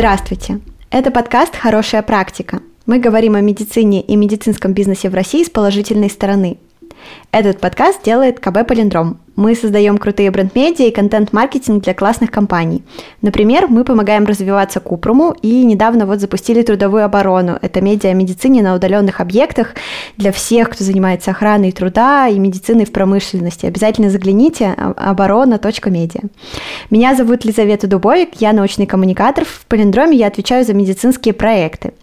Здравствуйте! Это подкаст «Хорошая практика». Мы говорим о медицине и медицинском бизнесе в России с положительной стороны. Этот подкаст делает КБ «Полиндром», мы создаем крутые бренд-медиа и контент-маркетинг для классных компаний. Например, мы помогаем развиваться Купруму и недавно вот запустили трудовую оборону. Это медиа о медицине на удаленных объектах для всех, кто занимается охраной труда и медициной в промышленности. Обязательно загляните оборона.медиа. Меня зовут Лизавета Дубовик, я научный коммуникатор. В Полиндроме я отвечаю за медицинские проекты.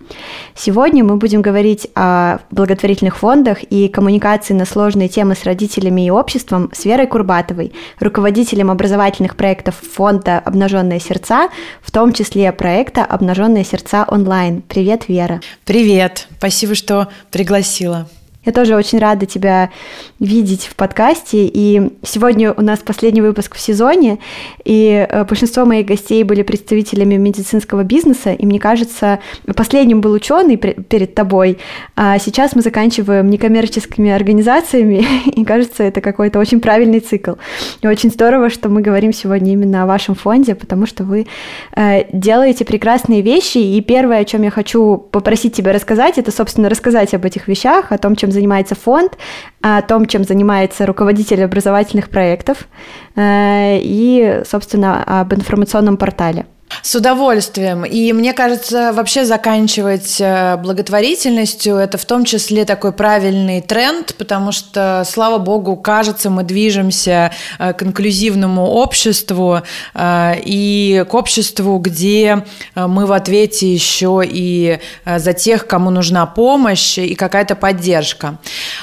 Сегодня мы будем говорить о благотворительных фондах и коммуникации на сложные темы с родителями и обществом с Верой Курбановой Курбатовой, руководителем образовательных проектов фонда «Обнаженные сердца», в том числе проекта «Обнаженные сердца онлайн». Привет, Вера. Привет, спасибо, что пригласила. Я тоже очень рада тебя видеть в подкасте. И сегодня у нас последний выпуск в сезоне, и э, большинство моих гостей были представителями медицинского бизнеса, и мне кажется, последним был ученый перед тобой, а сейчас мы заканчиваем некоммерческими организациями, и кажется, это какой-то очень правильный цикл. И очень здорово, что мы говорим сегодня именно о вашем фонде, потому что вы э, делаете прекрасные вещи, и первое, о чем я хочу попросить тебя рассказать, это, собственно, рассказать об этих вещах, о том, чем занимается фонд, о том, чем занимается руководитель образовательных проектов э, и, собственно, об информационном портале. С удовольствием. И мне кажется, вообще заканчивать э, благотворительностью – это в том числе такой правильный тренд, потому что, слава богу, кажется, мы движемся э, к инклюзивному обществу э, и к обществу, где мы в ответе еще и за тех, кому нужна помощь и какая-то поддержка.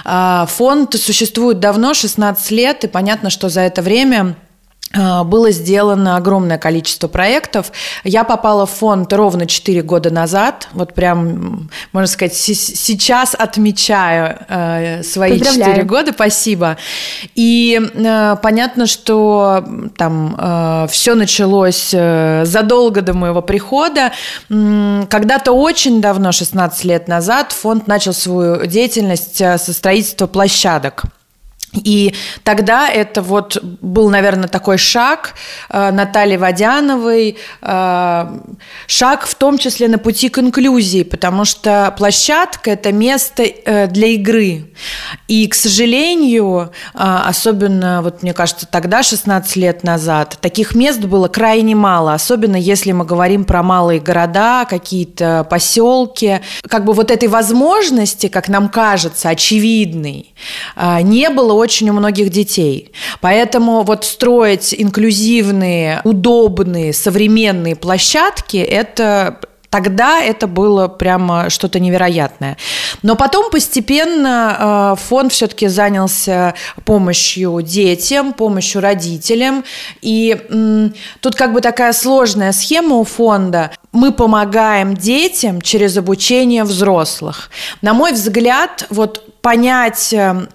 Фонд существует давно, 16 лет, и понятно, что за это время а, было сделано огромное количество проектов. Я попала в фонд ровно 4 года назад. Вот прям, можно сказать, сейчас отмечаю э, свои 4 года. Спасибо. И э, понятно, что там э, все началось э, задолго до моего прихода. Когда-то очень давно, 16 лет назад, фонд начал свою деятельность э, со строительства площадок. И тогда это вот был, наверное, такой шаг э, Натальи Водяновой, э, шаг в том числе на пути к инклюзии, потому что площадка – это место э, для игры. И, к сожалению, особенно, вот мне кажется, тогда, 16 лет назад, таких мест было крайне мало, особенно если мы говорим про малые города, какие-то поселки. Как бы вот этой возможности, как нам кажется, очевидной, не было очень у многих детей. Поэтому вот строить инклюзивные, удобные, современные площадки – это Тогда это было прямо что-то невероятное. Но потом постепенно э, фонд все-таки занялся помощью детям, помощью родителям. И тут как бы такая сложная схема у фонда. Мы помогаем детям через обучение взрослых. На мой взгляд, вот понять э,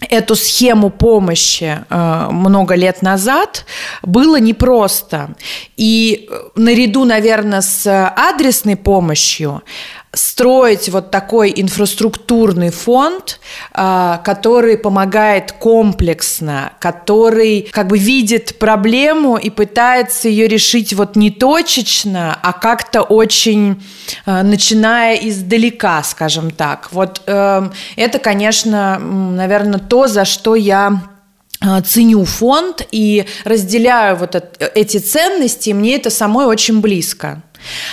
эту схему помощи э, много лет назад было непросто. И э, наряду, наверное, с адресной помощью строить вот такой инфраструктурный фонд, а, который помогает комплексно, который как бы видит проблему и пытается ее решить вот не точечно, а как-то очень а, начиная издалека, скажем так. Вот эм, это, конечно, наверное, то, за что я а, ценю фонд и разделяю вот эти ценности, и мне это самой очень близко.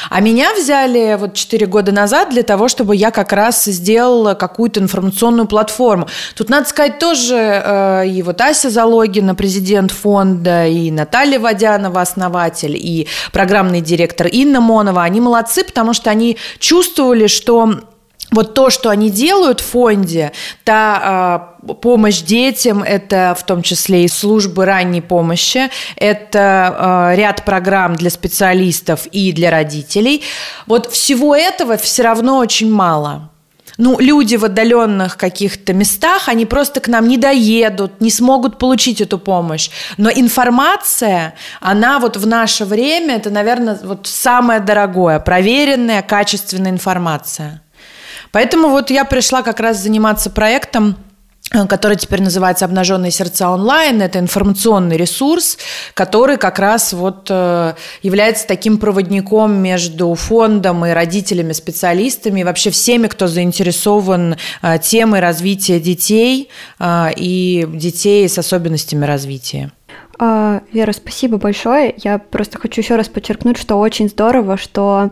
А меня взяли вот 4 года назад для того, чтобы я как раз сделала какую-то информационную платформу. Тут, надо сказать, тоже э, и вот Ася Залогина, президент фонда, и Наталья Водянова, основатель, и программный директор Инна Монова, они молодцы, потому что они чувствовали, что вот то, что они делают в фонде, та э, помощь детям, это в том числе и службы ранней помощи, это э, ряд программ для специалистов и для родителей. Вот всего этого все равно очень мало. Ну, люди в отдаленных каких-то местах, они просто к нам не доедут, не смогут получить эту помощь. Но информация, она вот в наше время, это, наверное, вот самое дорогое, проверенная, качественная информация. Поэтому вот я пришла как раз заниматься проектом Э, который теперь называется «Обнаженные сердца онлайн». Это информационный ресурс, который как раз вот э, является таким проводником между фондом и родителями, специалистами, и вообще всеми, кто заинтересован э, темой развития детей и детей с особенностями развития. А, Вера, спасибо большое. Я просто хочу еще раз подчеркнуть, что очень здорово, что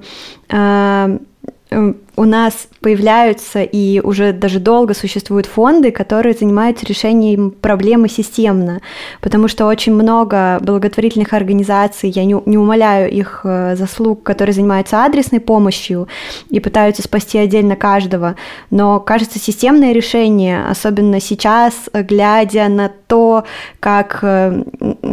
у нас появляются и уже даже долго существуют фонды, которые занимаются решением проблемы системно, потому что очень много благотворительных организаций, я не, не умоляю их э, заслуг, которые занимаются адресной помощью и пытаются спасти отдельно каждого, но кажется системное решение, особенно сейчас, глядя на то, как, э,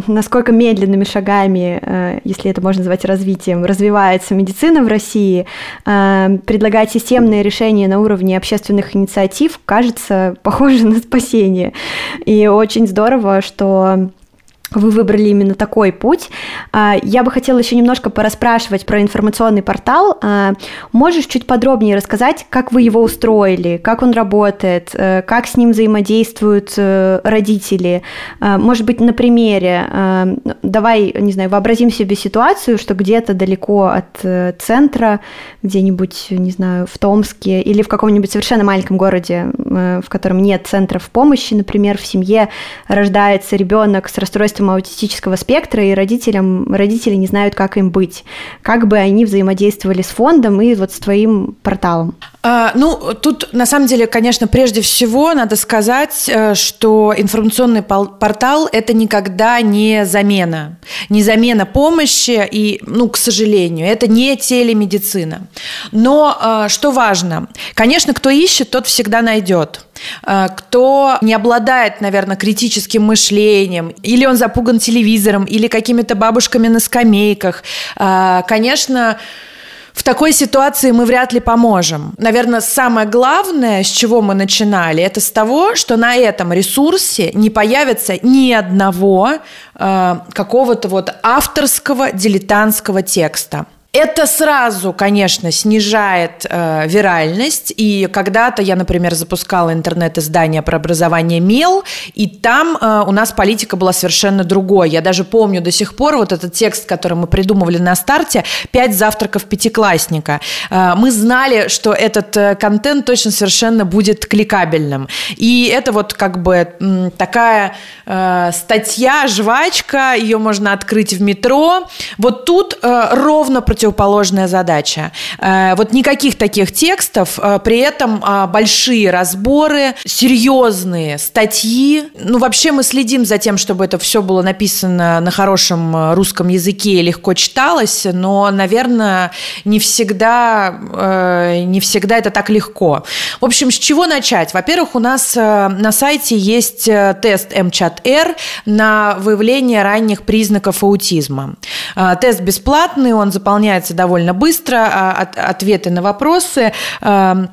насколько медленными шагами, э, если это можно назвать развитием, развивается медицина в России, предлагать системное решение на уровне общественных инициатив кажется похоже на спасение. И очень здорово, что вы выбрали именно такой путь. А, я бы хотела еще немножко пораспрашивать про информационный портал. А, можешь чуть подробнее рассказать, как вы его устроили, как он работает, э, как с ним взаимодействуют э, родители? А, может быть, на примере. Давай, не знаю, вообразим себе ситуацию, что где-то далеко от э, центра, где-нибудь, не знаю, в Томске или в каком-нибудь совершенно маленьком городе, в котором нет центров помощи, например, в семье рождается ребенок с расстройством расстройством аутистического спектра, и родителям, родители не знают, как им быть. Как бы они взаимодействовали с фондом и вот с твоим порталом? А, ну, тут на самом деле, конечно, прежде всего надо сказать, э, что информационный портал – это никогда не замена. Не замена помощи, и, ну, к сожалению, это не телемедицина. Но э, что важно? Конечно, кто ищет, тот всегда найдет. Э, кто не обладает, наверное, критическим мышлением, или он запуган телевизором, или какими-то бабушками на скамейках, конечно, в такой ситуации мы вряд ли поможем. Наверное, самое главное, с чего мы начинали, это с того, что на этом ресурсе не появится ни одного э, какого-то вот авторского дилетантского текста. Это сразу, конечно, снижает э, виральность. И когда-то я, например, запускала интернет-издание про образование «Мел», и там э, у нас политика была совершенно другой. Я даже помню до сих пор вот этот текст, который мы придумывали на старте «Пять завтраков пятиклассника». Э, мы знали, что этот э, контент точно совершенно будет кликабельным. И это вот как бы м, такая э, статья, жвачка, ее можно открыть в метро. Вот тут э, ровно против противоположная задача. Э, вот никаких таких текстов, э, при этом а, большие разборы, серьезные статьи. Ну, вообще мы следим за тем, чтобы это все было написано на хорошем э, русском языке и легко читалось, но, наверное, не всегда, не всегда это так легко. В общем, с чего начать? Во-первых, у нас на сайте есть тест МЧАТ-Р на выявление ранних признаков аутизма. Тест бесплатный, он заполняется выясняется довольно быстро, а, ответы на вопросы. Эм,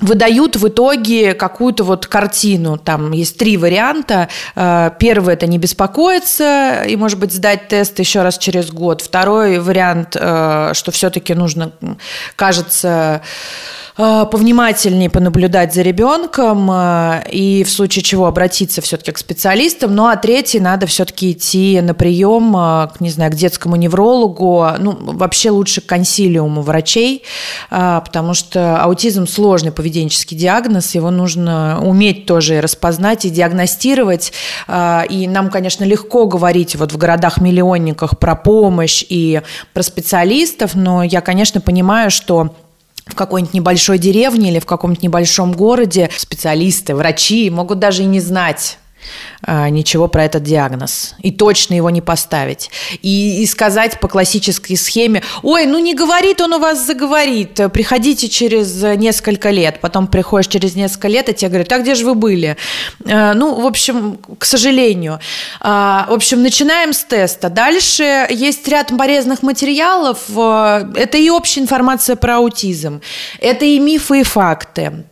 выдают в итоге какую-то вот картину. Там есть три варианта. Э, первый – это не беспокоиться и, может быть, сдать тест еще раз через год. Второй вариант, э, что все-таки нужно, кажется, Э, повнимательнее понаблюдать за ребенком и в случае чего обратиться все-таки к специалистам. Ну а третий, надо все-таки идти на прием, не знаю, к детскому неврологу, ну вообще лучше к консилиуму врачей, потому что аутизм сложный поведенческий диагноз, его нужно уметь тоже распознать и диагностировать. И нам, конечно, легко говорить вот в городах-миллионниках про помощь и про специалистов, но я, конечно, понимаю, что в какой-нибудь небольшой деревне или в каком-нибудь небольшом городе специалисты, врачи могут даже и не знать а, ничего про этот диагноз и точно его не поставить. И, и сказать по классической схеме, ой, ну не говорит он у вас, заговорит, приходите через несколько лет. Потом приходишь через несколько лет, и тебе говорят, а где же вы были? А, ну, в общем, к сожалению. А, в общем, начинаем с теста. Дальше есть ряд полезных материалов. Это и общая информация про аутизм, это и мифы и факты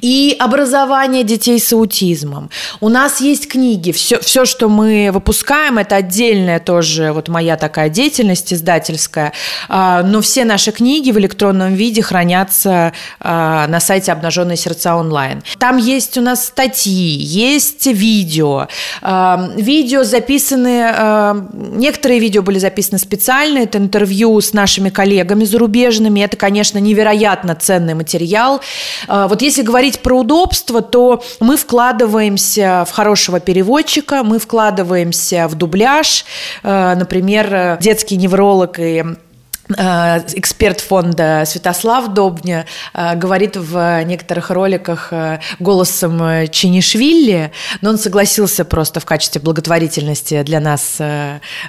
и образование детей с аутизмом. У нас есть книги. Все, все, что мы выпускаем, это отдельная тоже вот моя такая деятельность издательская. А, но все наши книги в электронном виде хранятся а, на сайте «Обнаженные сердца онлайн». Там есть у нас статьи, есть видео. А, видео записаны, некоторые видео были записаны специально, это интервью с нашими коллегами зарубежными. Это, конечно, невероятно ценный материал. Вот если говорить говорить про удобство, то мы вкладываемся в хорошего переводчика, мы вкладываемся в дубляж. Э, например, детский невролог и э, эксперт фонда Святослав Добня э, говорит в некоторых роликах голосом Чинишвили, но он согласился просто в качестве благотворительности для нас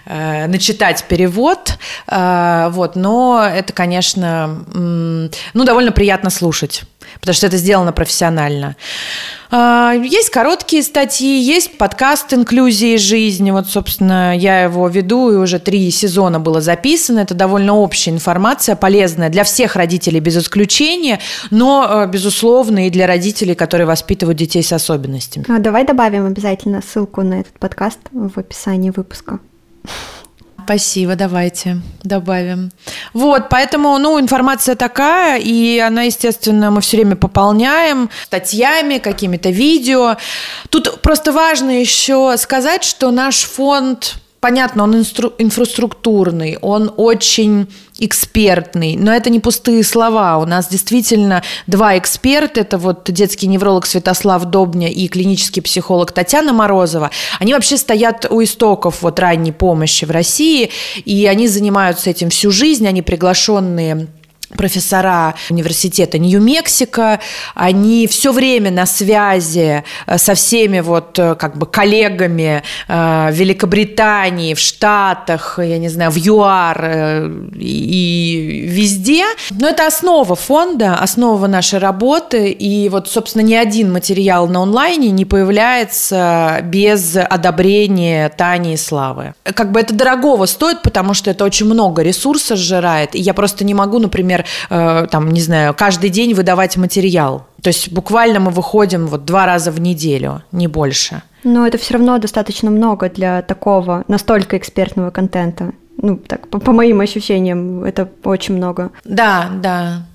начитать перевод. Вот, но это, конечно, ну, довольно приятно слушать потому что это сделано профессионально. А, есть короткие статьи, есть подкаст «Инклюзии жизни». Вот, собственно, я его веду, и уже три сезона было записано. Это довольно общая информация, полезная для всех родителей без исключения, но, э, безусловно, и для родителей, которые воспитывают детей с особенностями. А давай добавим обязательно ссылку на этот подкаст в описании выпуска. Спасибо, давайте добавим. Вот, поэтому, ну, информация такая, и она, естественно, мы все время пополняем статьями, какими-то видео. Тут просто важно еще сказать, что наш фонд понятно, он инстру- инфраструктурный, он очень экспертный, но это не пустые слова. У нас действительно два эксперта, это вот детский невролог Святослав Добня и клинический психолог Татьяна Морозова. Они вообще стоят у истоков вот ранней помощи в России, и они занимаются этим всю жизнь, они приглашенные профессора университета Нью-Мексико, они все время на связи э, со всеми вот э, как бы коллегами э, в Великобритании, в Штатах, я не знаю, в ЮАР и везде. Но это основа фонда, основа нашей работы, и вот, собственно, ни один материал на онлайне не появляется без одобрения Тани и Славы. Как бы это дорогого стоит, потому что это очень много ресурсов сжирает, и я просто не могу, например, э, там, не знаю, каждый день выдавать материал. То есть буквально мы выходим вот два раза в неделю, не больше. Но это все равно достаточно много для такого настолько экспертного контента. Ну, так, по, по моим ощущениям, это очень много. Да, да.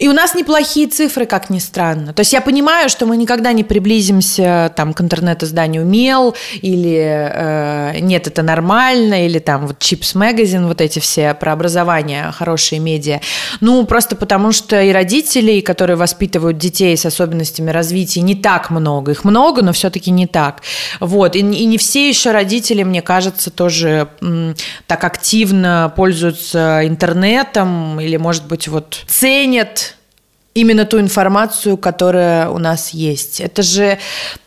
И у нас неплохие цифры, как ни странно. То есть я понимаю, что мы никогда не приблизимся там, к интернет-изданию «Мел» или э, «Нет, это нормально», или там вот «Чипс Magazine», вот эти все про образование, хорошие медиа. Ну, просто потому что и родителей, которые воспитывают детей с особенностями развития, не так много. Их много, но все-таки не так. Вот. И, и не все еще родители, мне кажется, тоже м, так активно пользуются интернетом или, может быть, вот ценят именно ту информацию, которая у нас есть. Это же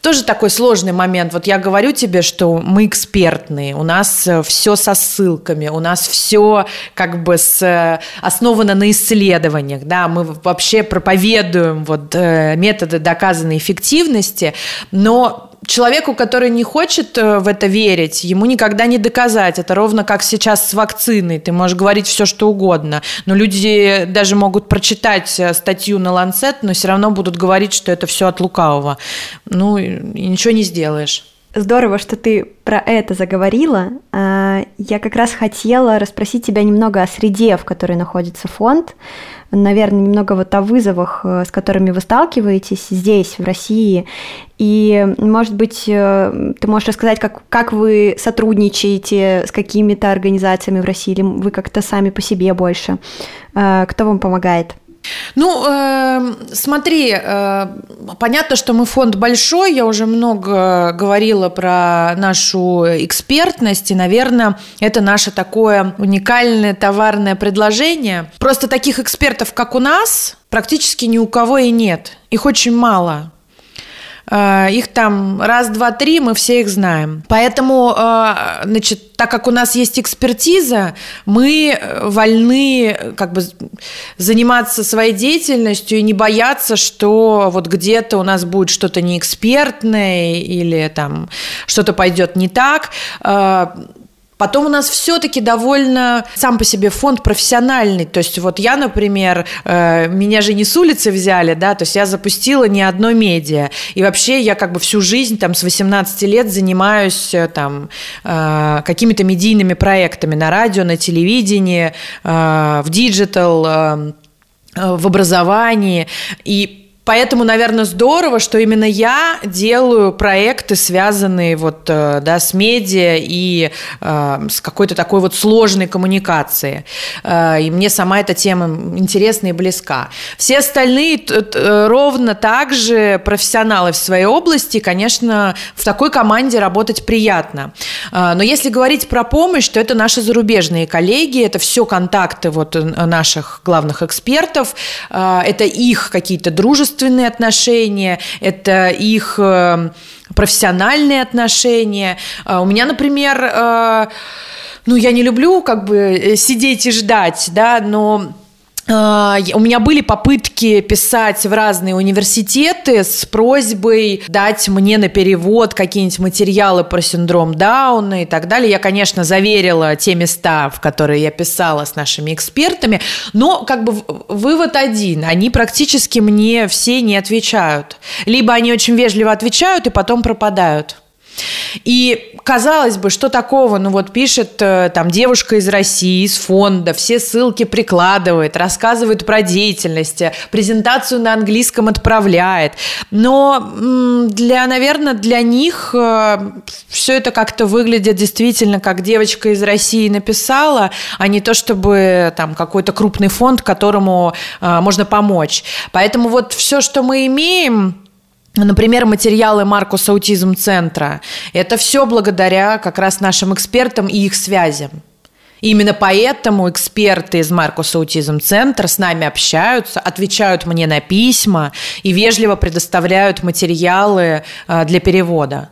тоже такой сложный момент. Вот я говорю тебе, что мы экспертные, у нас э, все со ссылками, у нас все как бы с, э, основано на исследованиях, да, мы вообще проповедуем вот э, методы доказанной эффективности, но человеку, который не хочет э, в это верить, ему никогда не доказать. Это ровно как сейчас с вакциной. Ты можешь говорить все, что угодно. Но люди даже могут прочитать э, статью на Ланцет, но все равно будут говорить, что это все от лукавого. Ну, и ничего не сделаешь. Здорово, что ты про это заговорила. А, я как раз хотела расспросить тебя немного о среде, в которой находится фонд. Наверное, немного вот о вызовах, э, с которыми вы сталкиваетесь здесь, в России. И, может быть, э, ты можешь рассказать, как, как вы сотрудничаете с какими-то организациями в России, или вы как-то сами по себе больше? Э, кто вам помогает? Ну, э, смотри, э, понятно, что мы фонд большой, я уже много говорила про нашу экспертность, и, наверное, это наше такое уникальное товарное предложение. Просто таких экспертов, как у нас, практически ни у кого и нет. Их очень мало. Э, их там раз, два, три, мы все их знаем. Поэтому, э, значит, так как у нас есть экспертиза, мы вольны как бы заниматься своей деятельностью и не бояться, что вот где-то у нас будет что-то неэкспертное или там что-то пойдет не так. Э, Потом у нас все-таки довольно сам по себе фонд профессиональный. То есть вот я, например, э, меня же не с улицы взяли, да, то есть я запустила не одно медиа. И вообще я как бы всю жизнь там с 18 лет занимаюсь э, там э, какими-то медийными проектами на радио, на телевидении, в digital, в образовании. И Поэтому, наверное, здорово, что именно я делаю проекты, связанные вот, э, да, с медиа и э, с какой-то такой вот сложной коммуникацией. Э, и мне сама эта тема интересна и близка. Все остальные э, ровно так же профессионалы в своей области. Конечно, в такой команде работать приятно. Э, но если говорить про помощь, то это наши зарубежные коллеги, это все контакты вот наших главных экспертов, э, это их какие-то дружественные дружественные отношения, это их э, профессиональные отношения. А у меня, например, э, ну, я не люблю как бы э, сидеть и ждать, да, но у меня были попытки писать в разные университеты с просьбой дать мне на перевод какие-нибудь материалы про синдром Дауна и так далее. Я, конечно, заверила те места, в которые я писала с нашими экспертами, но как бы вывод один. Они практически мне все не отвечают. Либо они очень вежливо отвечают и потом пропадают. И казалось бы, что такого, ну вот пишет э, там девушка из России, из фонда, все ссылки прикладывает, рассказывает про деятельность, э, презентацию на английском отправляет. Но для, наверное, для них э, все это как-то выглядит действительно, как девочка из России написала, а не то, чтобы там какой-то крупный фонд, которому можно помочь. Поэтому вот все, что мы имеем, Например, материалы Маркуса Аутизм-центра. Это все благодаря как раз нашим экспертам и их связям. Именно поэтому эксперты из Маркуса Аутизм-центра с нами общаются, отвечают мне на письма и вежливо предоставляют материалы а, для перевода.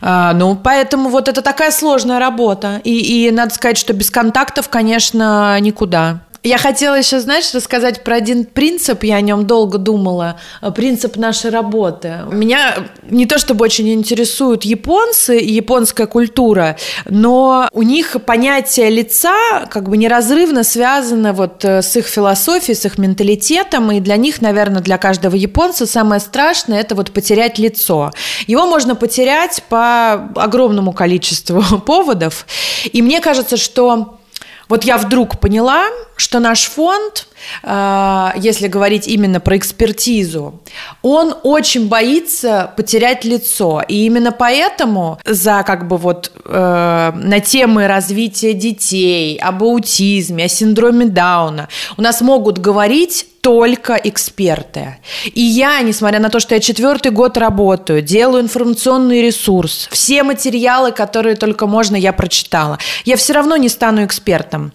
А, ну, поэтому вот это такая сложная работа. И, и надо сказать, что без контактов, конечно, никуда. Я хотела еще, знаешь, рассказать про один принцип, я о нем долго думала, э, принцип нашей работы. Меня не то чтобы очень интересуют японцы и японская культура, но у них понятие лица как бы неразрывно связано вот э, с их философией, с их менталитетом, и для них, наверное, для каждого японца самое страшное – это вот потерять лицо. Его можно потерять по огромному количеству поводов, и мне кажется, что вот я вдруг поняла, что наш фонд, э, если говорить именно про экспертизу, он очень боится потерять лицо. И именно поэтому за как бы вот э, на темы развития детей, об аутизме, о синдроме Дауна у нас могут говорить только эксперты. И я, несмотря на то, что я четвертый год работаю, делаю информационный ресурс, все материалы, которые только можно, я прочитала, я все равно не стану экспертом.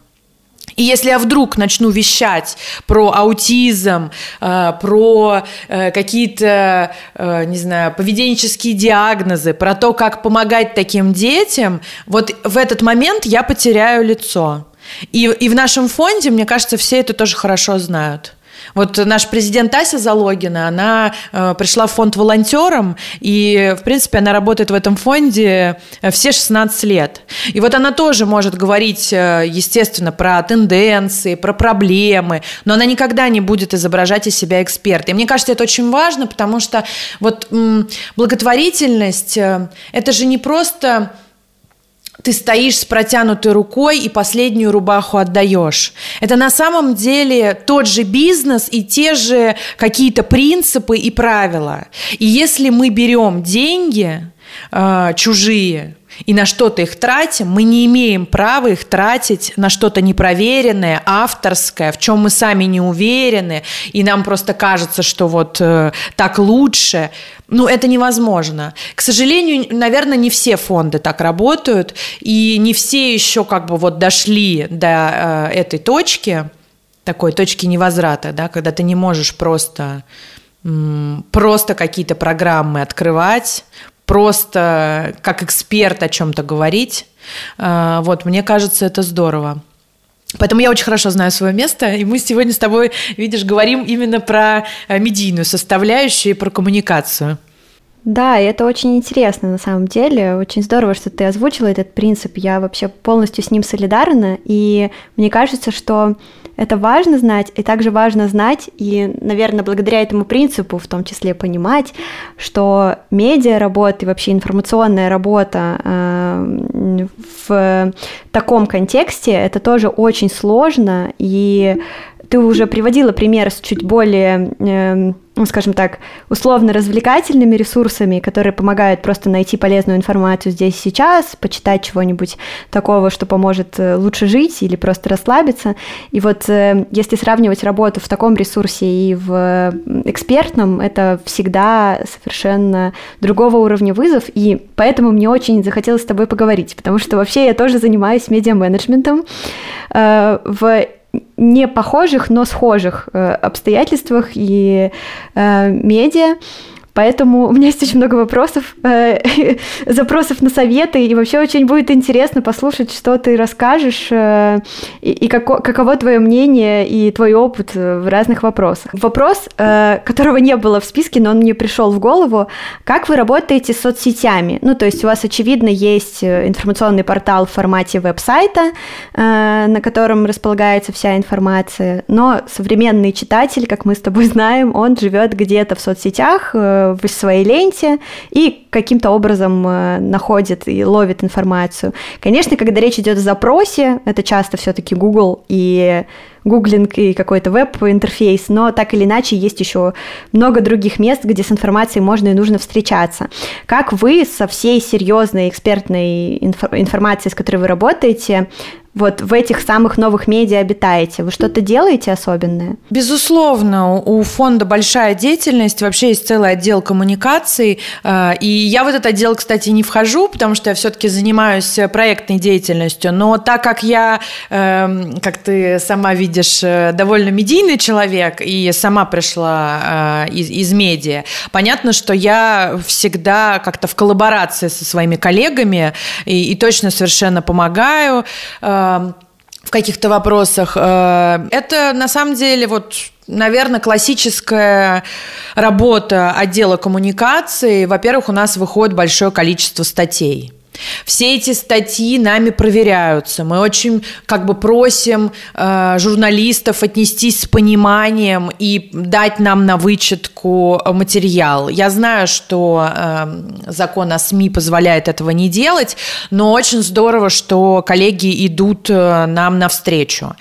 И если я вдруг начну вещать про аутизм, э, про э, какие-то, э, не знаю, поведенческие диагнозы, про то, как помогать таким детям, вот в этот момент я потеряю лицо. И, и в нашем фонде, мне кажется, все это тоже хорошо знают. Вот наш президент Ася Залогина, она э, пришла в фонд волонтером, и, в принципе, она работает в этом фонде э, все 16 лет. И вот она тоже может говорить, э, естественно, про тенденции, про проблемы, но она никогда не будет изображать из себя эксперта. И мне кажется, это очень важно, потому что вот благотворительность э, – это же не просто ты стоишь с протянутой рукой и последнюю рубаху отдаешь. Это на самом деле тот же бизнес и те же какие-то принципы и правила. И если мы берем деньги э, чужие, и на что-то их тратим, мы не имеем права их тратить на что-то непроверенное, авторское, в чем мы сами не уверены, и нам просто кажется, что вот э, так лучше. Ну, это невозможно. К сожалению, наверное, не все фонды так работают, и не все еще как бы вот дошли до э, этой точки, такой точки невозврата, да, когда ты не можешь просто просто какие-то программы открывать, просто как эксперт о чем-то говорить. А, вот, мне кажется, это здорово. Поэтому я очень хорошо знаю свое место, и мы сегодня с тобой, видишь, говорим именно про э, медийную составляющую и про коммуникацию. Да, и это очень интересно на самом деле. Очень здорово, что ты озвучила этот принцип. Я вообще полностью с ним солидарна. И мне кажется, что это важно знать, и также важно знать, и, наверное, благодаря этому принципу в том числе понимать, что медиа работа и вообще информационная работа э, в таком контексте это тоже очень сложно, и ты уже приводила пример с чуть более, э, ну, скажем так, условно-развлекательными ресурсами, которые помогают просто найти полезную информацию здесь и сейчас, почитать чего-нибудь такого, что поможет э, лучше жить или просто расслабиться. И вот э, если сравнивать работу в таком ресурсе и в экспертном, это всегда совершенно другого уровня вызов, и поэтому мне очень захотелось с тобой поговорить, потому что вообще я тоже занимаюсь медиа-менеджментом. В не похожих, но схожих э, обстоятельствах и э, медиа. Поэтому у меня есть очень много вопросов, э, запросов на советы, и вообще очень будет интересно послушать, что ты расскажешь, э, и, и како, каково твое мнение и твой опыт в разных вопросах. Вопрос, э, которого не было в списке, но он мне пришел в голову, как вы работаете с соцсетями? Ну, то есть у вас, очевидно, есть э, информационный портал в формате веб-сайта, э, на котором располагается вся информация, но современный читатель, как мы с тобой знаем, он живет где-то в соцсетях, э, в своей ленте и каким-то образом э, находит и ловит информацию. Конечно, когда речь идет о запросе, это часто все-таки Google и гуглинг и какой-то веб-интерфейс, но так или иначе есть еще много других мест, где с информацией можно и нужно встречаться. Как вы со всей серьезной экспертной информацией, с которой вы работаете, вот в этих самых новых медиа обитаете? Вы что-то делаете особенное? Безусловно, у фонда большая деятельность, вообще есть целый отдел коммуникаций, э, и я в этот отдел, кстати, не вхожу, потому что я все-таки занимаюсь проектной деятельностью, но так как я, эм, как ты сама видишь, э, довольно медийный человек и сама пришла э, из, из медиа, понятно, что я всегда как-то в коллаборации со своими коллегами и, и точно совершенно помогаю в каких-то вопросах. Э, это на самом деле вот наверное, классическая работа отдела коммуникации. Во-первых, у нас выходит большое количество статей. Все эти статьи нами проверяются. Мы очень как бы просим э, журналистов отнестись с пониманием и дать нам на вычетку материал. Я знаю, что э, закон о СМИ позволяет этого не делать, но очень здорово, что коллеги идут э, нам навстречу.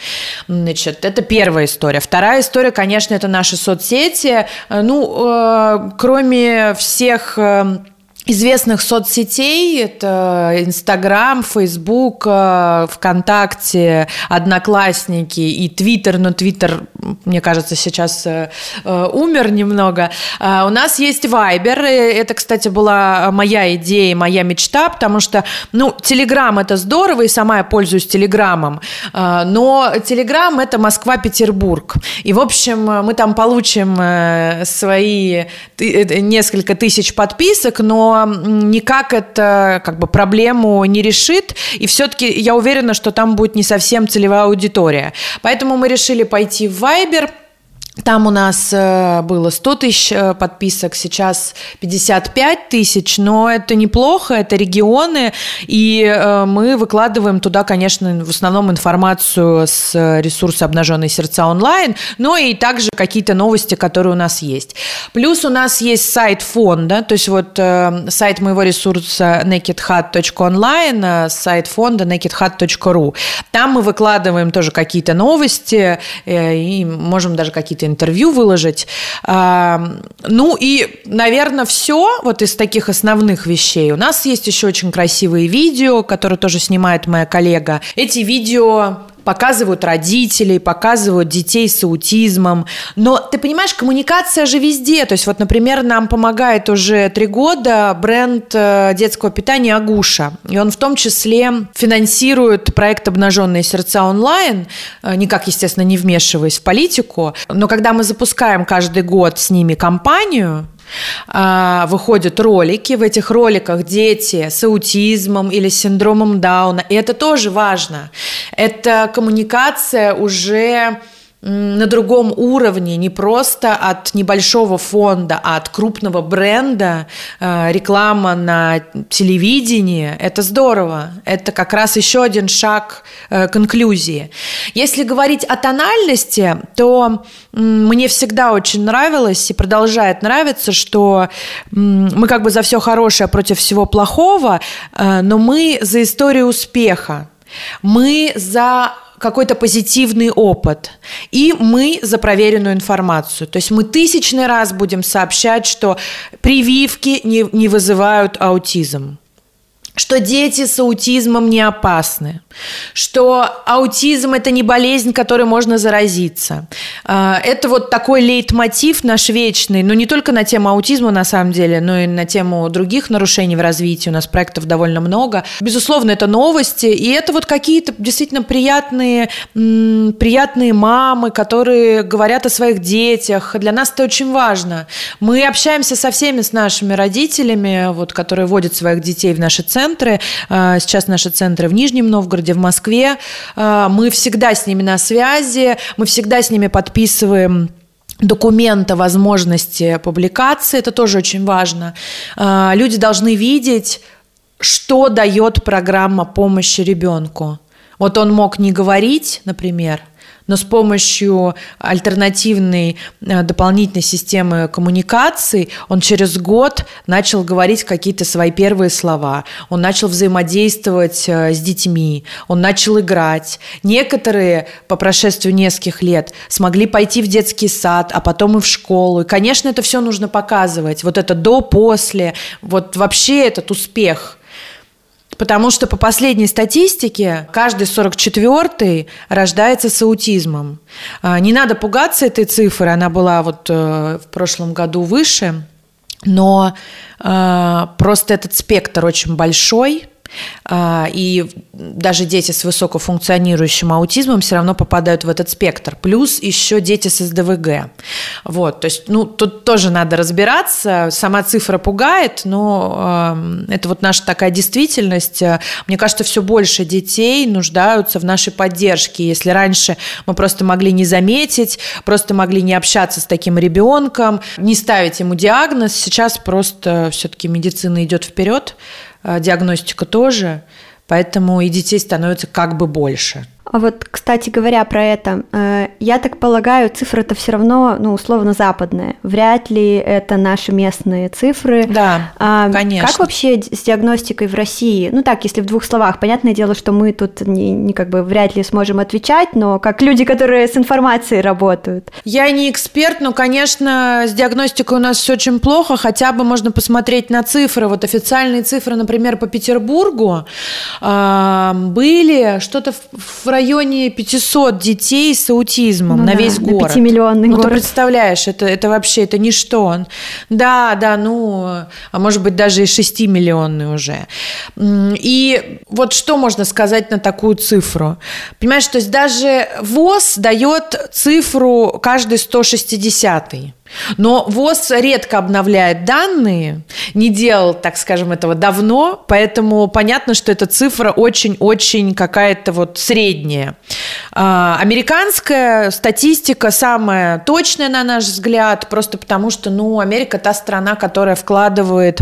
Значит, это первая история. Вторая история, конечно, это наши соцсети. Э, ну, э, кроме всех... Э, известных соцсетей. Это Инстаграм, Фейсбук, э, ВКонтакте, Одноклассники и Твиттер. Но Твиттер, мне кажется, сейчас э, э, умер немного. У нас есть Вайбер. Это, кстати, была моя идея, моя мечта, потому что, ну, Телеграм – это здорово, и сама я пользуюсь Телеграмом. Но Телеграм – это Москва-Петербург. И, в общем, мы там получим свои несколько тысяч подписок, но никак это как бы проблему не решит, и все-таки я уверена, что там будет не совсем целевая аудитория. Поэтому мы решили пойти в Viber, там у нас э, было 100 тысяч э, подписок, сейчас 55 тысяч, но это неплохо, это регионы, и э, мы выкладываем туда, конечно, в основном информацию с ресурса «Обнаженные сердца онлайн», но и также какие-то новости, которые у нас есть. Плюс у нас есть сайт фонда, то есть вот сайт моего ресурса nakedhat.online, сайт фонда nakedhat.ru. Там мы выкладываем тоже какие-то новости, и можем даже какие-то интервью выложить. Ну и, наверное, все вот из таких основных вещей. У нас есть еще очень красивые видео, которые тоже снимает моя коллега. Эти видео показывают родителей, показывают детей с аутизмом. Но ты понимаешь, коммуникация же везде. То есть вот, например, нам помогает уже три года бренд э, детского питания Агуша. И он в том числе финансирует проект «Обнаженные сердца онлайн», э, никак, естественно, не вмешиваясь в политику. Но когда мы запускаем каждый год с ними кампанию, выходят ролики. В этих роликах дети с аутизмом или синдромом Дауна. И это тоже важно. Это коммуникация уже на другом уровне, не просто от небольшого фонда, а от крупного бренда, э, реклама на телевидении, это здорово. Это как раз еще один шаг э, к инклюзии. Если говорить о тональности, то мне всегда очень нравилось и продолжает нравиться, что мы как бы за все хорошее против всего плохого, э, но мы за историю успеха. Мы за какой-то позитивный опыт. И мы за проверенную информацию. То есть мы тысячный раз будем сообщать, что прививки не, не вызывают аутизм что дети с аутизмом не опасны, что аутизм – это не болезнь, которой можно заразиться. А, это вот такой лейтмотив наш вечный, но не только на тему аутизма на самом деле, но и на тему других нарушений в развитии. У нас проектов довольно много. Безусловно, это новости, и это вот какие-то действительно приятные, приятные мамы, которые говорят о своих детях. Для нас это очень важно. Мы общаемся со всеми, с нашими родителями, вот, которые водят своих детей в наши центры. А, сейчас наши центры в Нижнем Новгороде, в Москве. А, мы всегда с ними на связи, мы всегда с ними подписываем документа возможности публикации, это тоже очень важно. А, люди должны видеть, что дает программа помощи ребенку. Вот он мог не говорить, например, но с помощью альтернативной э, дополнительной системы коммуникаций он через год начал говорить какие-то свои первые слова, он начал взаимодействовать э, с детьми, он начал играть. Некоторые по прошествию нескольких лет смогли пойти в детский сад, а потом и в школу. И, конечно, это все нужно показывать. Вот это до-после, вот вообще этот успех – Потому что по последней статистике каждый 44-й рождается с аутизмом. А, не надо пугаться этой цифры, она была вот э, в прошлом году выше, но э, просто этот спектр очень большой – и даже дети с высокофункционирующим аутизмом все равно попадают в этот спектр. Плюс еще дети с СДВГ. Вот, то есть, ну, тут тоже надо разбираться. Сама цифра пугает, но э, это вот наша такая действительность. Мне кажется, все больше детей нуждаются в нашей поддержке. Если раньше мы просто могли не заметить, просто могли не общаться с таким ребенком, не ставить ему диагноз, сейчас просто все-таки медицина идет вперед. Э, диагностика тоже, поэтому и детей становится как бы больше. А вот, кстати говоря, про это, э, я так полагаю, цифры это все равно, ну, условно западные. Вряд ли это наши местные цифры. Да, а, конечно. Как вообще с диагностикой в России? Ну так, если в двух словах. Понятное дело, что мы тут не, не как бы вряд ли сможем отвечать, но как люди, которые с информацией работают. Я не эксперт, но, конечно, с диагностикой у нас все очень плохо. Хотя бы можно посмотреть на цифры. Вот официальные цифры, например, по Петербургу э, были что-то в, в районе 500 детей с аутизмом ну, на да, весь на город. 5-миллионный ну, город. ты представляешь, это, это вообще, это ничто. Да, да, ну, а может быть даже и 6-миллионный уже. И вот что можно сказать на такую цифру? Понимаешь, то есть даже ВОЗ дает цифру каждый 160 -й. Но ВОЗ редко обновляет данные, не делал, так скажем, этого давно, поэтому понятно, что эта цифра очень-очень какая-то вот средняя. А, американская статистика самая точная, на наш взгляд, просто потому что, ну, Америка та страна, которая вкладывает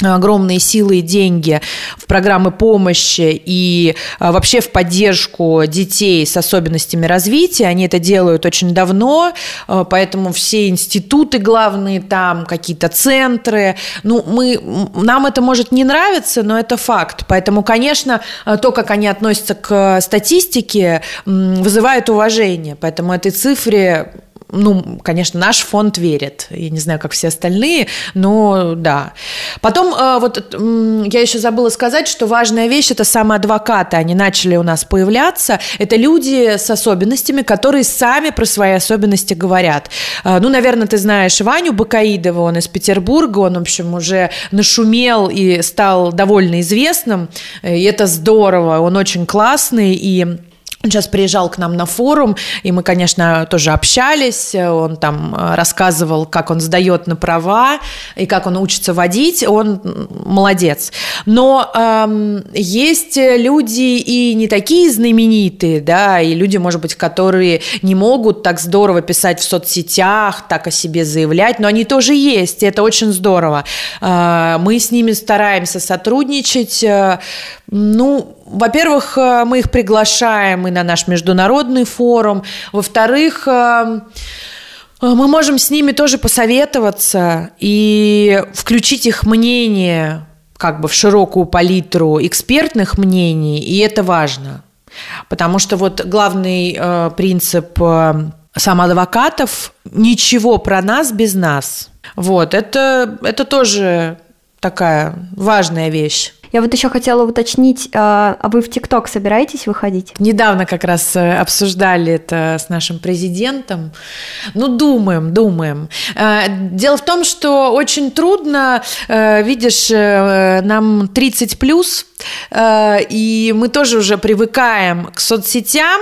огромные силы и деньги в программы помощи и а, вообще в поддержку детей с особенностями развития. Они это делают очень давно, а, поэтому все институты главные там, какие-то центры. Ну, мы, нам это может не нравиться, но это факт. Поэтому, конечно, а, то, как они относятся к статистике, вызывает уважение. Поэтому этой цифре ну, конечно, наш фонд верит. Я не знаю, как все остальные, но да. Потом э, вот я еще забыла сказать, что важная вещь – это самоадвокаты. Они начали у нас появляться. Это люди с особенностями, которые сами про свои особенности говорят. Э, ну, наверное, ты знаешь Ваню Бакаидова, он из Петербурга, он, в общем, уже нашумел и стал довольно известным. И это здорово, он очень классный, и Он сейчас приезжал к нам на форум, и мы, конечно, тоже общались. Он там э, рассказывал, как он сдает на права и как он учится водить. Он молодец. Но эм, есть люди и не такие знаменитые, да, и люди, может быть, которые не могут так здорово писать в соцсетях, так о себе заявлять, но они тоже есть, и это очень здорово. Э, мы с ними стараемся сотрудничать. Э, ну, во-первых, э, мы их приглашаем и на наш международный форум. Во-вторых, э, мы можем с ними тоже посоветоваться и включить их мнение как бы в широкую палитру экспертных мнений, и это важно. Потому что вот главный э, принцип э, самоадвокатов – ничего про нас без нас. Вот, это, это тоже такая важная вещь. Я вот еще хотела уточнить, а, а вы в ТикТок собираетесь выходить? Недавно как раз э, обсуждали это с нашим президентом. Ну, думаем, думаем. Э, дело в том, что очень трудно, э, видишь, нам 30 плюс, и мы тоже уже привыкаем к соцсетям,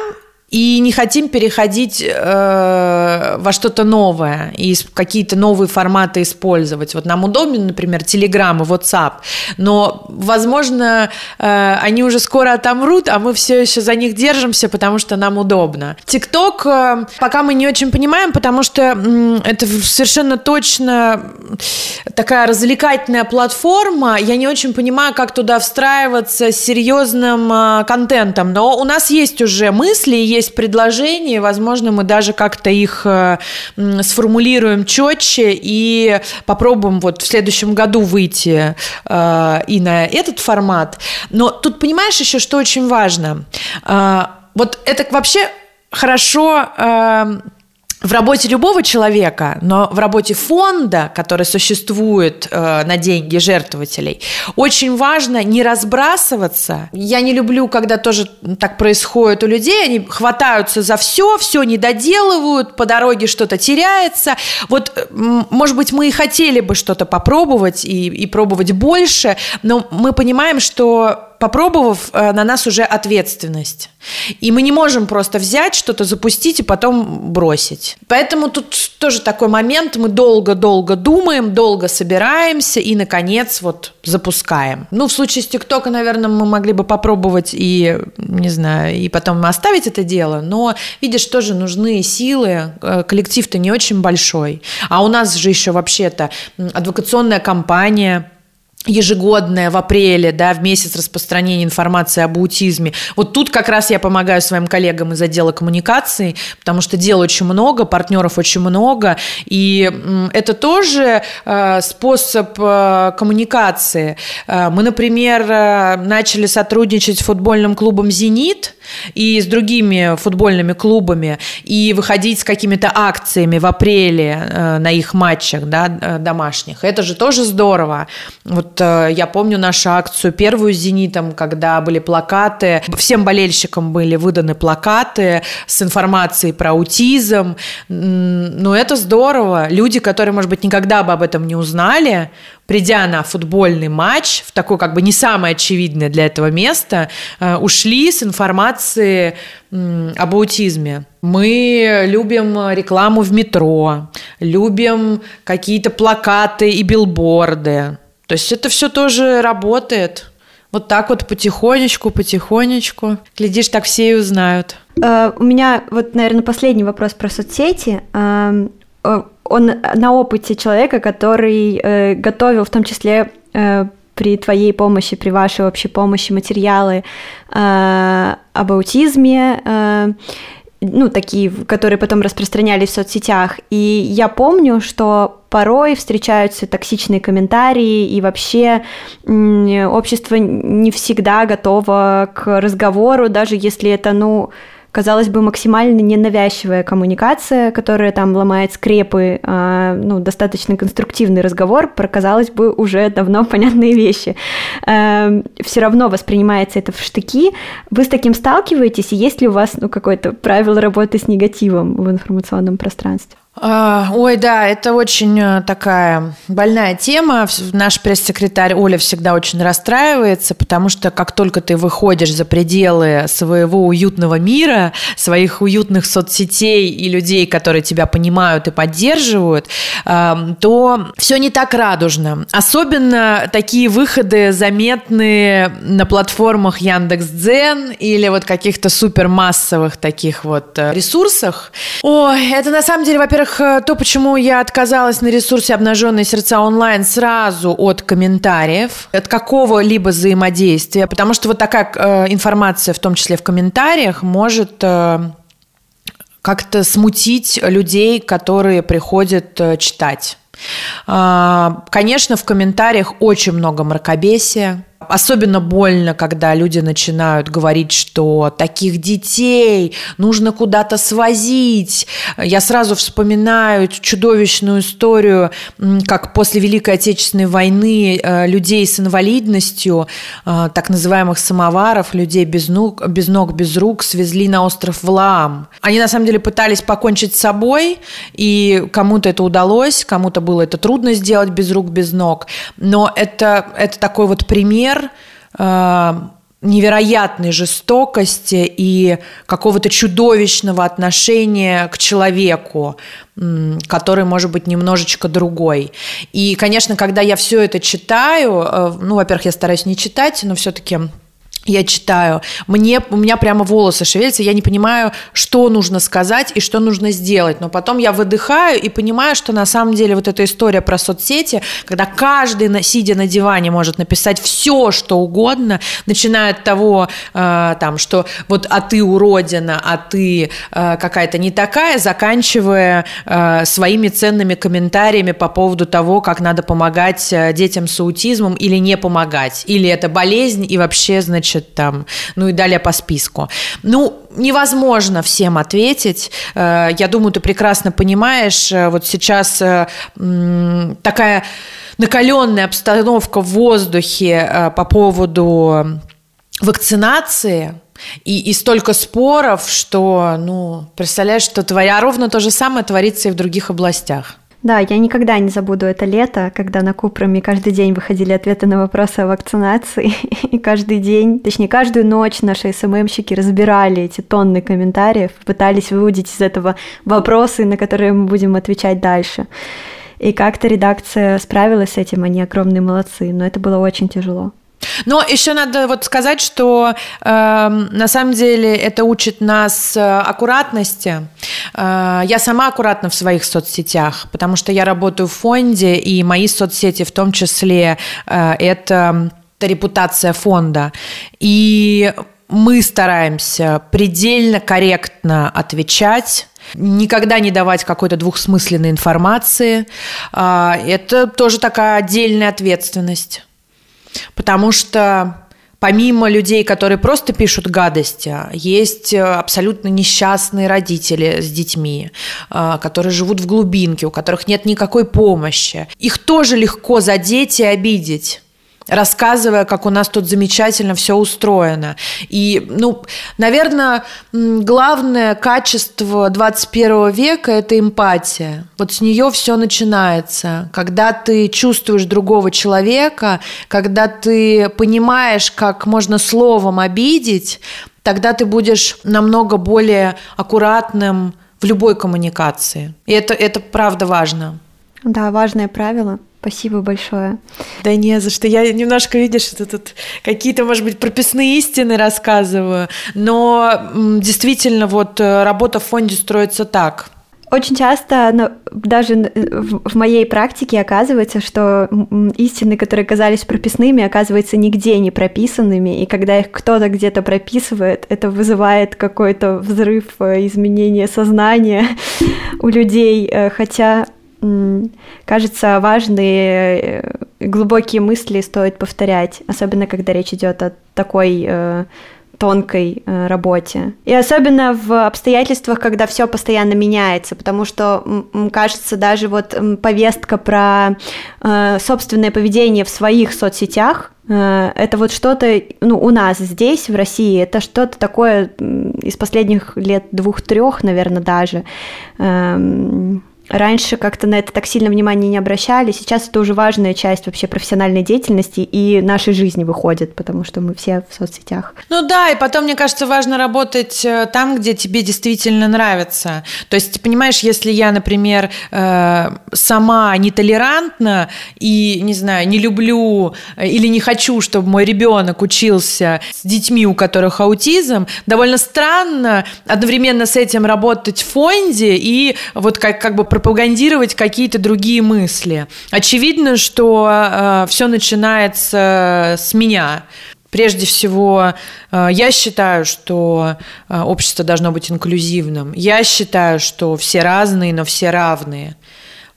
и не хотим переходить э, во что-то новое и какие-то новые форматы использовать. Вот нам удобен, например, Telegram и WhatsApp, но, возможно, э, они уже скоро отомрут, а мы все еще за них держимся, потому что нам удобно. TikTok э, пока мы не очень понимаем, потому что э, это совершенно точно такая развлекательная платформа. Я не очень понимаю, как туда встраиваться с серьезным э, контентом, но у нас есть уже мысли, есть есть предложения, возможно, мы даже как-то их э, сформулируем четче и попробуем вот в следующем году выйти э, и на этот формат. Но тут понимаешь еще, что очень важно? Э, вот это вообще хорошо в работе любого человека, но в работе фонда, который существует э, на деньги жертвователей, очень важно не разбрасываться. Я не люблю, когда тоже так происходит у людей, они хватаются за все, все не доделывают, по дороге что-то теряется. Вот, может быть, мы и хотели бы что-то попробовать и, и пробовать больше, но мы понимаем, что попробовав, э, на нас уже ответственность. И мы не можем просто взять что-то, запустить и потом бросить. Поэтому тут тоже такой момент, мы долго-долго думаем, долго собираемся и, наконец, вот запускаем. Ну, в случае с ТикТока, наверное, мы могли бы попробовать и, не знаю, и потом оставить это дело, но, видишь, тоже нужны силы, э, коллектив-то не очень большой. А у нас же еще вообще-то адвокационная компания – ежегодное в апреле, да, в месяц распространения информации об аутизме. Вот тут как раз я помогаю своим коллегам из отдела коммуникации, потому что дел очень много, партнеров очень много, и это тоже э, способ э, коммуникации. Э, мы, например, начали сотрудничать с футбольным клубом «Зенит», и с другими футбольными клубами и выходить с какими-то акциями в апреле на их матчах да, домашних. Это же тоже здорово. Вот э, я помню нашу акцию первую с «Зенитом», когда были плакаты, всем болельщикам были выданы плакаты с информацией про аутизм. Ну, это здорово. Люди, которые, может быть, никогда бы об этом не узнали, придя на футбольный матч, в такое как бы не самое очевидное для этого место, э, ушли с информацией об аутизме. Мы любим рекламу в метро, любим какие-то плакаты и билборды. То есть это все тоже работает. Вот так вот потихонечку, потихонечку. Глядишь, так все и узнают. Uh, у меня вот, наверное, последний вопрос про соцсети. Uh, он на опыте человека, который э, готовил в том числе э, при твоей помощи, при вашей общей помощи материалы э, об аутизме, э, ну, такие, которые потом распространялись в соцсетях. И я помню, что порой встречаются токсичные комментарии, и вообще общество не всегда готово к разговору, даже если это, ну, казалось бы, максимально ненавязчивая коммуникация, которая там ломает скрепы, э, ну, достаточно конструктивный разговор про, казалось бы, уже давно понятные вещи. Э, эм, все равно воспринимается это в штыки. Вы с таким сталкиваетесь, и есть ли у вас ну, какое-то правило работы с негативом в информационном пространстве? А, ой, да, это очень э, такая больная тема. Наш пресс-секретарь Оля всегда очень расстраивается, потому что как только ты выходишь за пределы своего уютного мира, своих уютных соцсетей и людей, которые тебя понимают и поддерживают, то все не так радужно. Особенно такие выходы заметны на платформах Яндекс.Дзен или вот каких-то супермассовых таких вот э, ресурсах. Ой, это на самом деле, во-первых, во-первых, э, то, почему я отказалась на ресурсе «Обнаженные сердца онлайн» сразу от комментариев, от какого-либо взаимодействия, потому что вот такая э, информация, в том числе в комментариях, может э, как-то смутить людей, которые приходят э, читать. Э, конечно, в комментариях очень много мракобесия, Особенно больно, когда люди начинают говорить, что таких детей нужно куда-то свозить. Я сразу вспоминаю чудовищную историю, как после Великой Отечественной войны э, людей с инвалидностью, э, так называемых самоваров, людей без ног, без ног, без рук, свезли на остров Влаам. Они на самом деле пытались покончить с собой, и кому-то это удалось, кому-то было это трудно сделать без рук, без ног. Но это, это такой вот пример пример э, невероятной жестокости и какого-то чудовищного отношения к человеку, который может быть немножечко другой. И, конечно, когда я все это читаю, э, ну, во-первых, я стараюсь не читать, но все-таки я читаю, мне, у меня прямо волосы шевелятся, я не понимаю, что нужно сказать и что нужно сделать. Но потом я выдыхаю и понимаю, что на самом деле вот эта история про соцсети, когда каждый, сидя на диване, может написать все, что угодно, начиная от того, э, там, что вот «а ты уродина», «а ты э, какая-то не такая», заканчивая э, своими ценными комментариями по поводу того, как надо помогать э, детям с аутизмом или не помогать, или это болезнь и вообще, значит, значит, там, ну и далее по списку. Ну, невозможно всем ответить. Э, я думаю, ты прекрасно понимаешь, э, вот сейчас э, такая накаленная обстановка в воздухе по поводу вакцинации, и, и столько споров, что, ну, представляешь, что твоя а ровно то же самое творится и в других областях. Да, я никогда не забуду это лето, когда на Купроме каждый день выходили ответы на вопросы о вакцинации, и каждый день, точнее, каждую ночь наши СММщики разбирали эти тонны комментариев, пытались выудить из этого вопросы, на которые мы будем отвечать дальше. И как-то редакция справилась с этим, они огромные молодцы, но это было очень тяжело. Но еще надо вот сказать, что э, на самом деле это учит нас э, аккуратности. Э, я сама аккуратна в своих соцсетях, потому что я работаю в фонде, и мои соцсети в том числе э, это, это репутация фонда. И мы стараемся предельно корректно отвечать никогда не давать какой-то двухсмысленной информации. Э, это тоже такая отдельная ответственность. Потому что помимо людей, которые просто пишут гадости, есть э, абсолютно несчастные родители с детьми, э, которые живут в глубинке, у которых нет никакой помощи. Их тоже легко задеть и обидеть рассказывая, как у нас тут замечательно все устроено. И, ну, наверное, главное качество 21 века – это эмпатия. Вот с нее все начинается. Когда ты чувствуешь другого человека, когда ты понимаешь, как можно словом обидеть, тогда ты будешь намного более аккуратным в любой коммуникации. И это, это правда важно. Да, важное правило – Спасибо большое. Да не за что. Я немножко, видишь, это тут какие-то, может быть, прописные истины рассказываю, но действительно вот э, работа в фонде строится так. Очень часто, ну, даже в моей практике оказывается, что истины, которые казались прописными, оказываются нигде не прописанными, и когда их кто-то где-то прописывает, это вызывает какой-то взрыв э, изменения сознания у людей, э, хотя кажется, важные э, глубокие мысли стоит повторять, особенно когда речь идет о такой э, тонкой э, работе. И особенно в обстоятельствах, когда все постоянно меняется, потому что, кажется, даже вот повестка про э, собственное поведение в своих соцсетях, э, это вот что-то, ну, у нас здесь, в России, это что-то такое из последних лет двух-трех, наверное, даже, эм, Раньше как-то на это так сильно внимания не обращали, сейчас это уже важная часть вообще профессиональной деятельности и нашей жизни выходит, потому что мы все в соцсетях. Ну да, и потом, мне кажется, важно работать э, там, где тебе действительно нравится. То есть, понимаешь, если я, например, э, сама нетолерантна и, не знаю, не люблю э, или не хочу, чтобы мой ребенок учился с детьми, у которых аутизм, довольно странно одновременно с этим работать в фонде и вот как, как бы пропагандировать какие-то другие мысли. Очевидно, что э, все начинается с меня. Прежде всего, э, я считаю, что э, общество должно быть инклюзивным. Я считаю, что все разные, но все равные.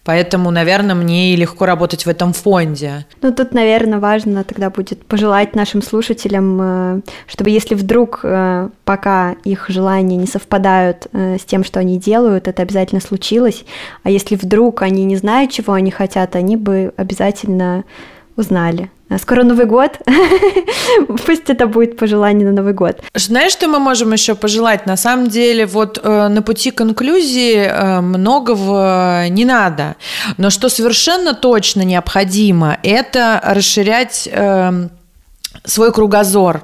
Поэтому, наверное, мне и легко работать в этом фонде. Ну, тут, наверное, важно тогда будет пожелать нашим слушателям, э, чтобы если вдруг э, пока их желания не совпадают э, с тем, что они делают, это обязательно случилось. А если вдруг они не знают, чего они хотят, они бы обязательно узнали. А скоро Новый год. Пусть это будет пожелание на Новый год. Знаешь, что мы можем еще пожелать? На самом деле, вот э, на пути к инклюзии э, многого не надо. Но что совершенно точно необходимо, это расширять э, свой кругозор,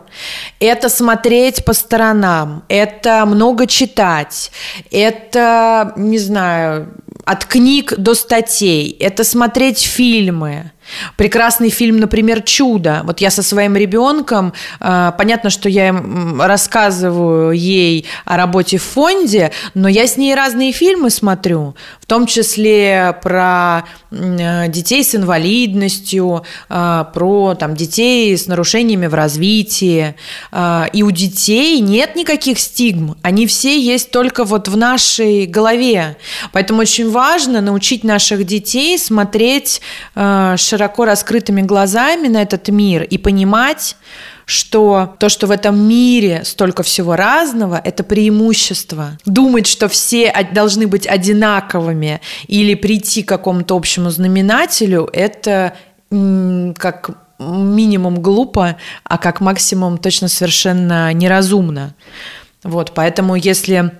это смотреть по сторонам, это много читать, это, не знаю, от книг до статей, это смотреть фильмы, Прекрасный фильм, например, «Чудо». Вот я со своим ребенком, а, понятно, что я рассказываю ей о работе в фонде, но я с ней разные фильмы смотрю, в том числе про детей с инвалидностью, а, про там, детей с нарушениями в развитии. И у детей нет никаких стигм, они все есть только вот в нашей голове. Поэтому очень важно научить наших детей смотреть широко широко раскрытыми глазами на этот мир и понимать, что то, что в этом мире столько всего разного, это преимущество. Думать, что все должны быть одинаковыми или прийти к какому-то общему знаменателю, это как минимум глупо, а как максимум точно совершенно неразумно. Вот, поэтому если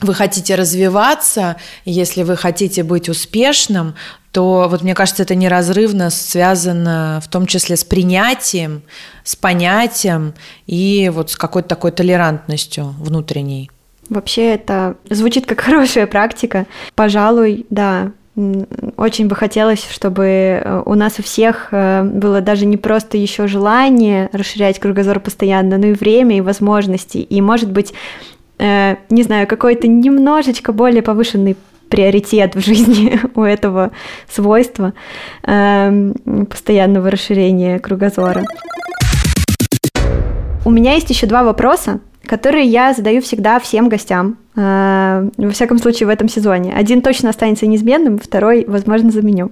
вы хотите развиваться, если вы хотите быть успешным, то вот мне кажется, это неразрывно связано в том числе с принятием, с понятием и вот с какой-то такой толерантностью внутренней. Вообще это звучит как хорошая практика. Пожалуй, да, очень бы хотелось, чтобы э, у нас у всех э, было даже не просто еще желание расширять кругозор постоянно, но и время, и возможности. И, может быть, э, не знаю, какой-то немножечко более повышенный приоритет в жизни у этого свойства э, постоянного расширения кругозора. У меня есть еще два вопроса, которые я задаю всегда всем гостям, э, во всяком случае в этом сезоне. Один точно останется неизменным, второй, возможно, заменю.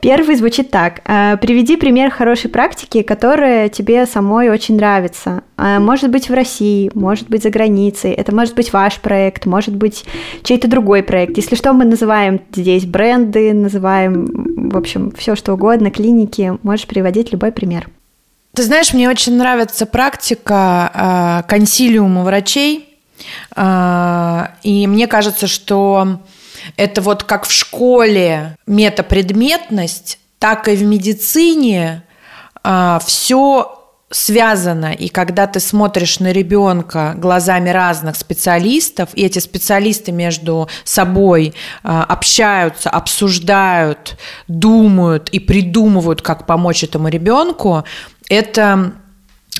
Первый звучит так. Э, приведи пример хорошей практики, которая тебе самой очень нравится. Э, может быть в России, может быть за границей, это может быть ваш проект, может быть чей-то другой проект. Если что, мы называем здесь бренды, называем, в общем, все что угодно, клиники. Можешь приводить любой пример. Ты знаешь, мне очень нравится практика э, консилиума врачей. Э, и мне кажется, что это вот как в школе метапредметность, так и в медицине э, все связано, и когда ты смотришь на ребенка глазами разных специалистов, и эти специалисты между собой общаются, обсуждают, думают и придумывают, как помочь этому ребенку, это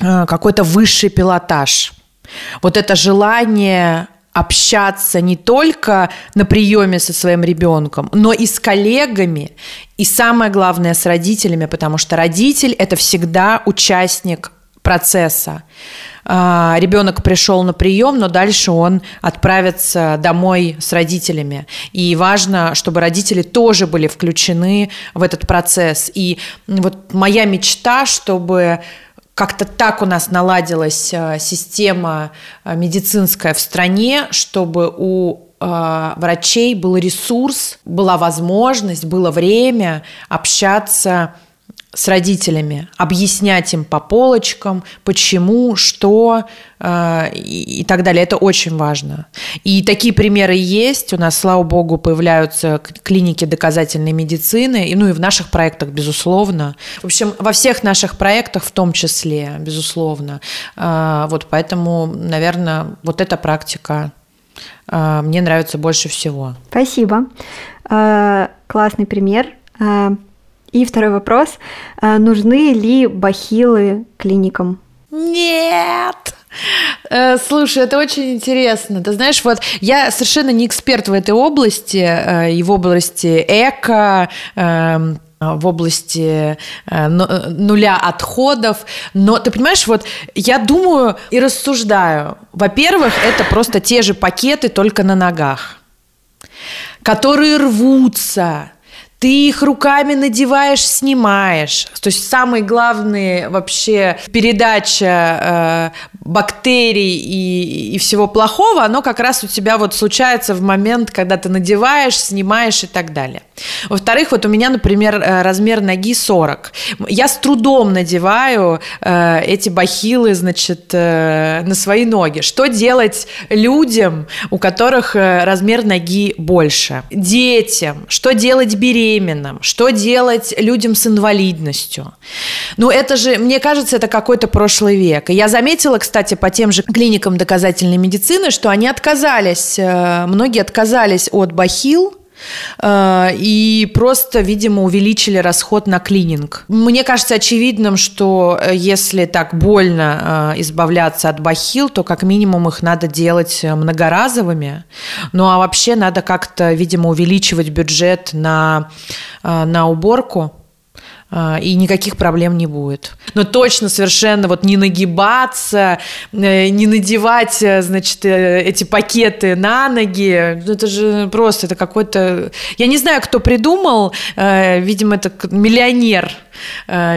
э, какой-то высший пилотаж. Вот это желание общаться не только на приеме со своим ребенком, но и с коллегами, и самое главное с родителями, потому что родитель это всегда участник процесса. А, ребенок пришел на прием, но дальше он отправится домой с родителями. И важно, чтобы родители тоже были включены в этот процесс. И вот моя мечта, чтобы как-то так у нас наладилась э, система э, медицинская в стране, чтобы у э, врачей был ресурс, была возможность, было время общаться с родителями, объяснять им по полочкам, почему, что э, и, так далее. Это очень важно. И такие примеры есть. У нас, слава богу, появляются клиники доказательной медицины, и, ну и в наших проектах, безусловно. В общем, во всех наших проектах в том числе, безусловно. Э, вот поэтому, наверное, вот эта практика э, мне нравится больше всего. Спасибо. Классный пример. И второй вопрос. А, нужны ли бахилы клиникам? Нет! Э, слушай, это очень интересно. Ты знаешь, вот я совершенно не эксперт в этой области, э, и в области эко, эм, в области э, нуля отходов. Но ты понимаешь, вот я думаю и рассуждаю. Во-первых, это просто те же пакеты, только на ногах, которые рвутся, ты их руками надеваешь, снимаешь. То есть самые главные вообще передача э, бактерий и, и всего плохого, оно как раз у тебя вот случается в момент, когда ты надеваешь, снимаешь и так далее. Во-вторых, вот у меня, например, э, размер ноги 40. Я с трудом надеваю э, эти бахилы, значит, э, на свои ноги. Что делать людям, у которых э, размер ноги больше? Детям? Что делать беременным? что делать людям с инвалидностью. Ну, это же, мне кажется, это какой-то прошлый век. Я заметила, кстати, по тем же клиникам доказательной медицины, что они отказались, э, многие отказались от бахил, и просто, видимо, увеличили расход на клининг. Мне кажется очевидным, что э, если так больно избавляться от бахил, то как минимум их надо делать многоразовыми. Ну а вообще надо как-то, видимо, увеличивать бюджет на, на уборку и никаких проблем не будет. Но точно совершенно вот не нагибаться, э, не надевать, э, значит, э, эти пакеты на ноги, ну, это же просто, это какой-то... Я не знаю, кто придумал, видимо, это миллионер,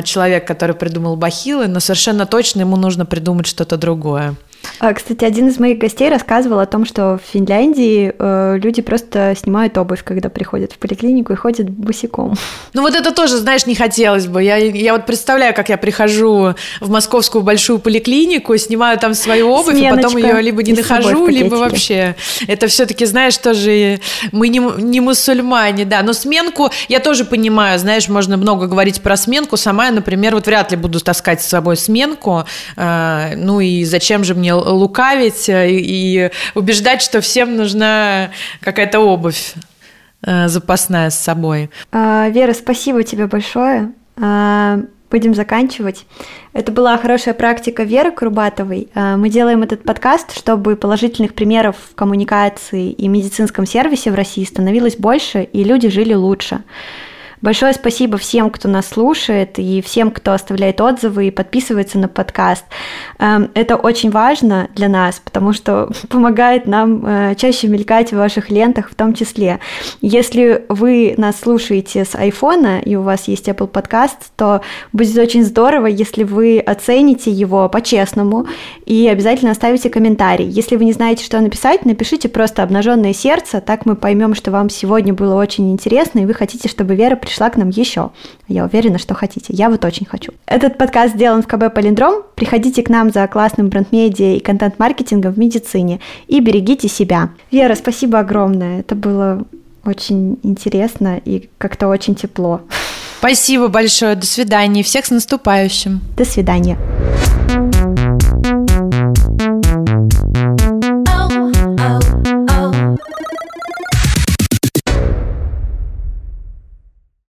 человек, который придумал бахилы, но совершенно точно ему нужно придумать что-то другое. А, кстати, один из моих гостей рассказывал о том, что в Финляндии э, люди просто снимают обувь, когда приходят в поликлинику и ходят босиком. Ну вот это тоже, знаешь, не хотелось бы. Я, я вот представляю, как я прихожу в московскую большую поликлинику, снимаю там свою обувь, Сменочка. и потом ее либо не нахожу, либо вообще. Это все-таки, знаешь, тоже мы не, не мусульмане, да. Но сменку я тоже понимаю, знаешь, можно много говорить про сменку. Сама я, например, вот вряд ли буду таскать с собой сменку. Э, ну и зачем же мне лукавить э, и убеждать, что всем нужна какая-то обувь э, запасная с собой. А, Вера, спасибо тебе большое. А, будем заканчивать. Это была хорошая практика Веры Крубатовой. А, мы делаем этот подкаст, чтобы положительных примеров в коммуникации и медицинском сервисе в России становилось больше, и люди жили лучше. Большое спасибо всем, кто нас слушает, и всем, кто оставляет отзывы и подписывается на подкаст. Эм, это очень важно для нас, потому что помогает нам э, чаще мелькать в ваших лентах в том числе. Если вы нас слушаете с айфона, и у вас есть Apple Podcast, то будет очень здорово, если вы оцените его по-честному и обязательно оставите комментарий. Если вы не знаете, что написать, напишите просто «обнаженное сердце», так мы поймем, что вам сегодня было очень интересно, и вы хотите, чтобы Вера пришла к нам еще. Я уверена, что хотите. Я вот очень хочу. Этот подкаст сделан в КБ Полиндром. Приходите к нам за классным бренд-медиа и контент-маркетингом в медицине. И берегите себя. Вера, спасибо огромное. Это было очень интересно и как-то очень тепло. Спасибо большое. До свидания. Всех с наступающим. До свидания.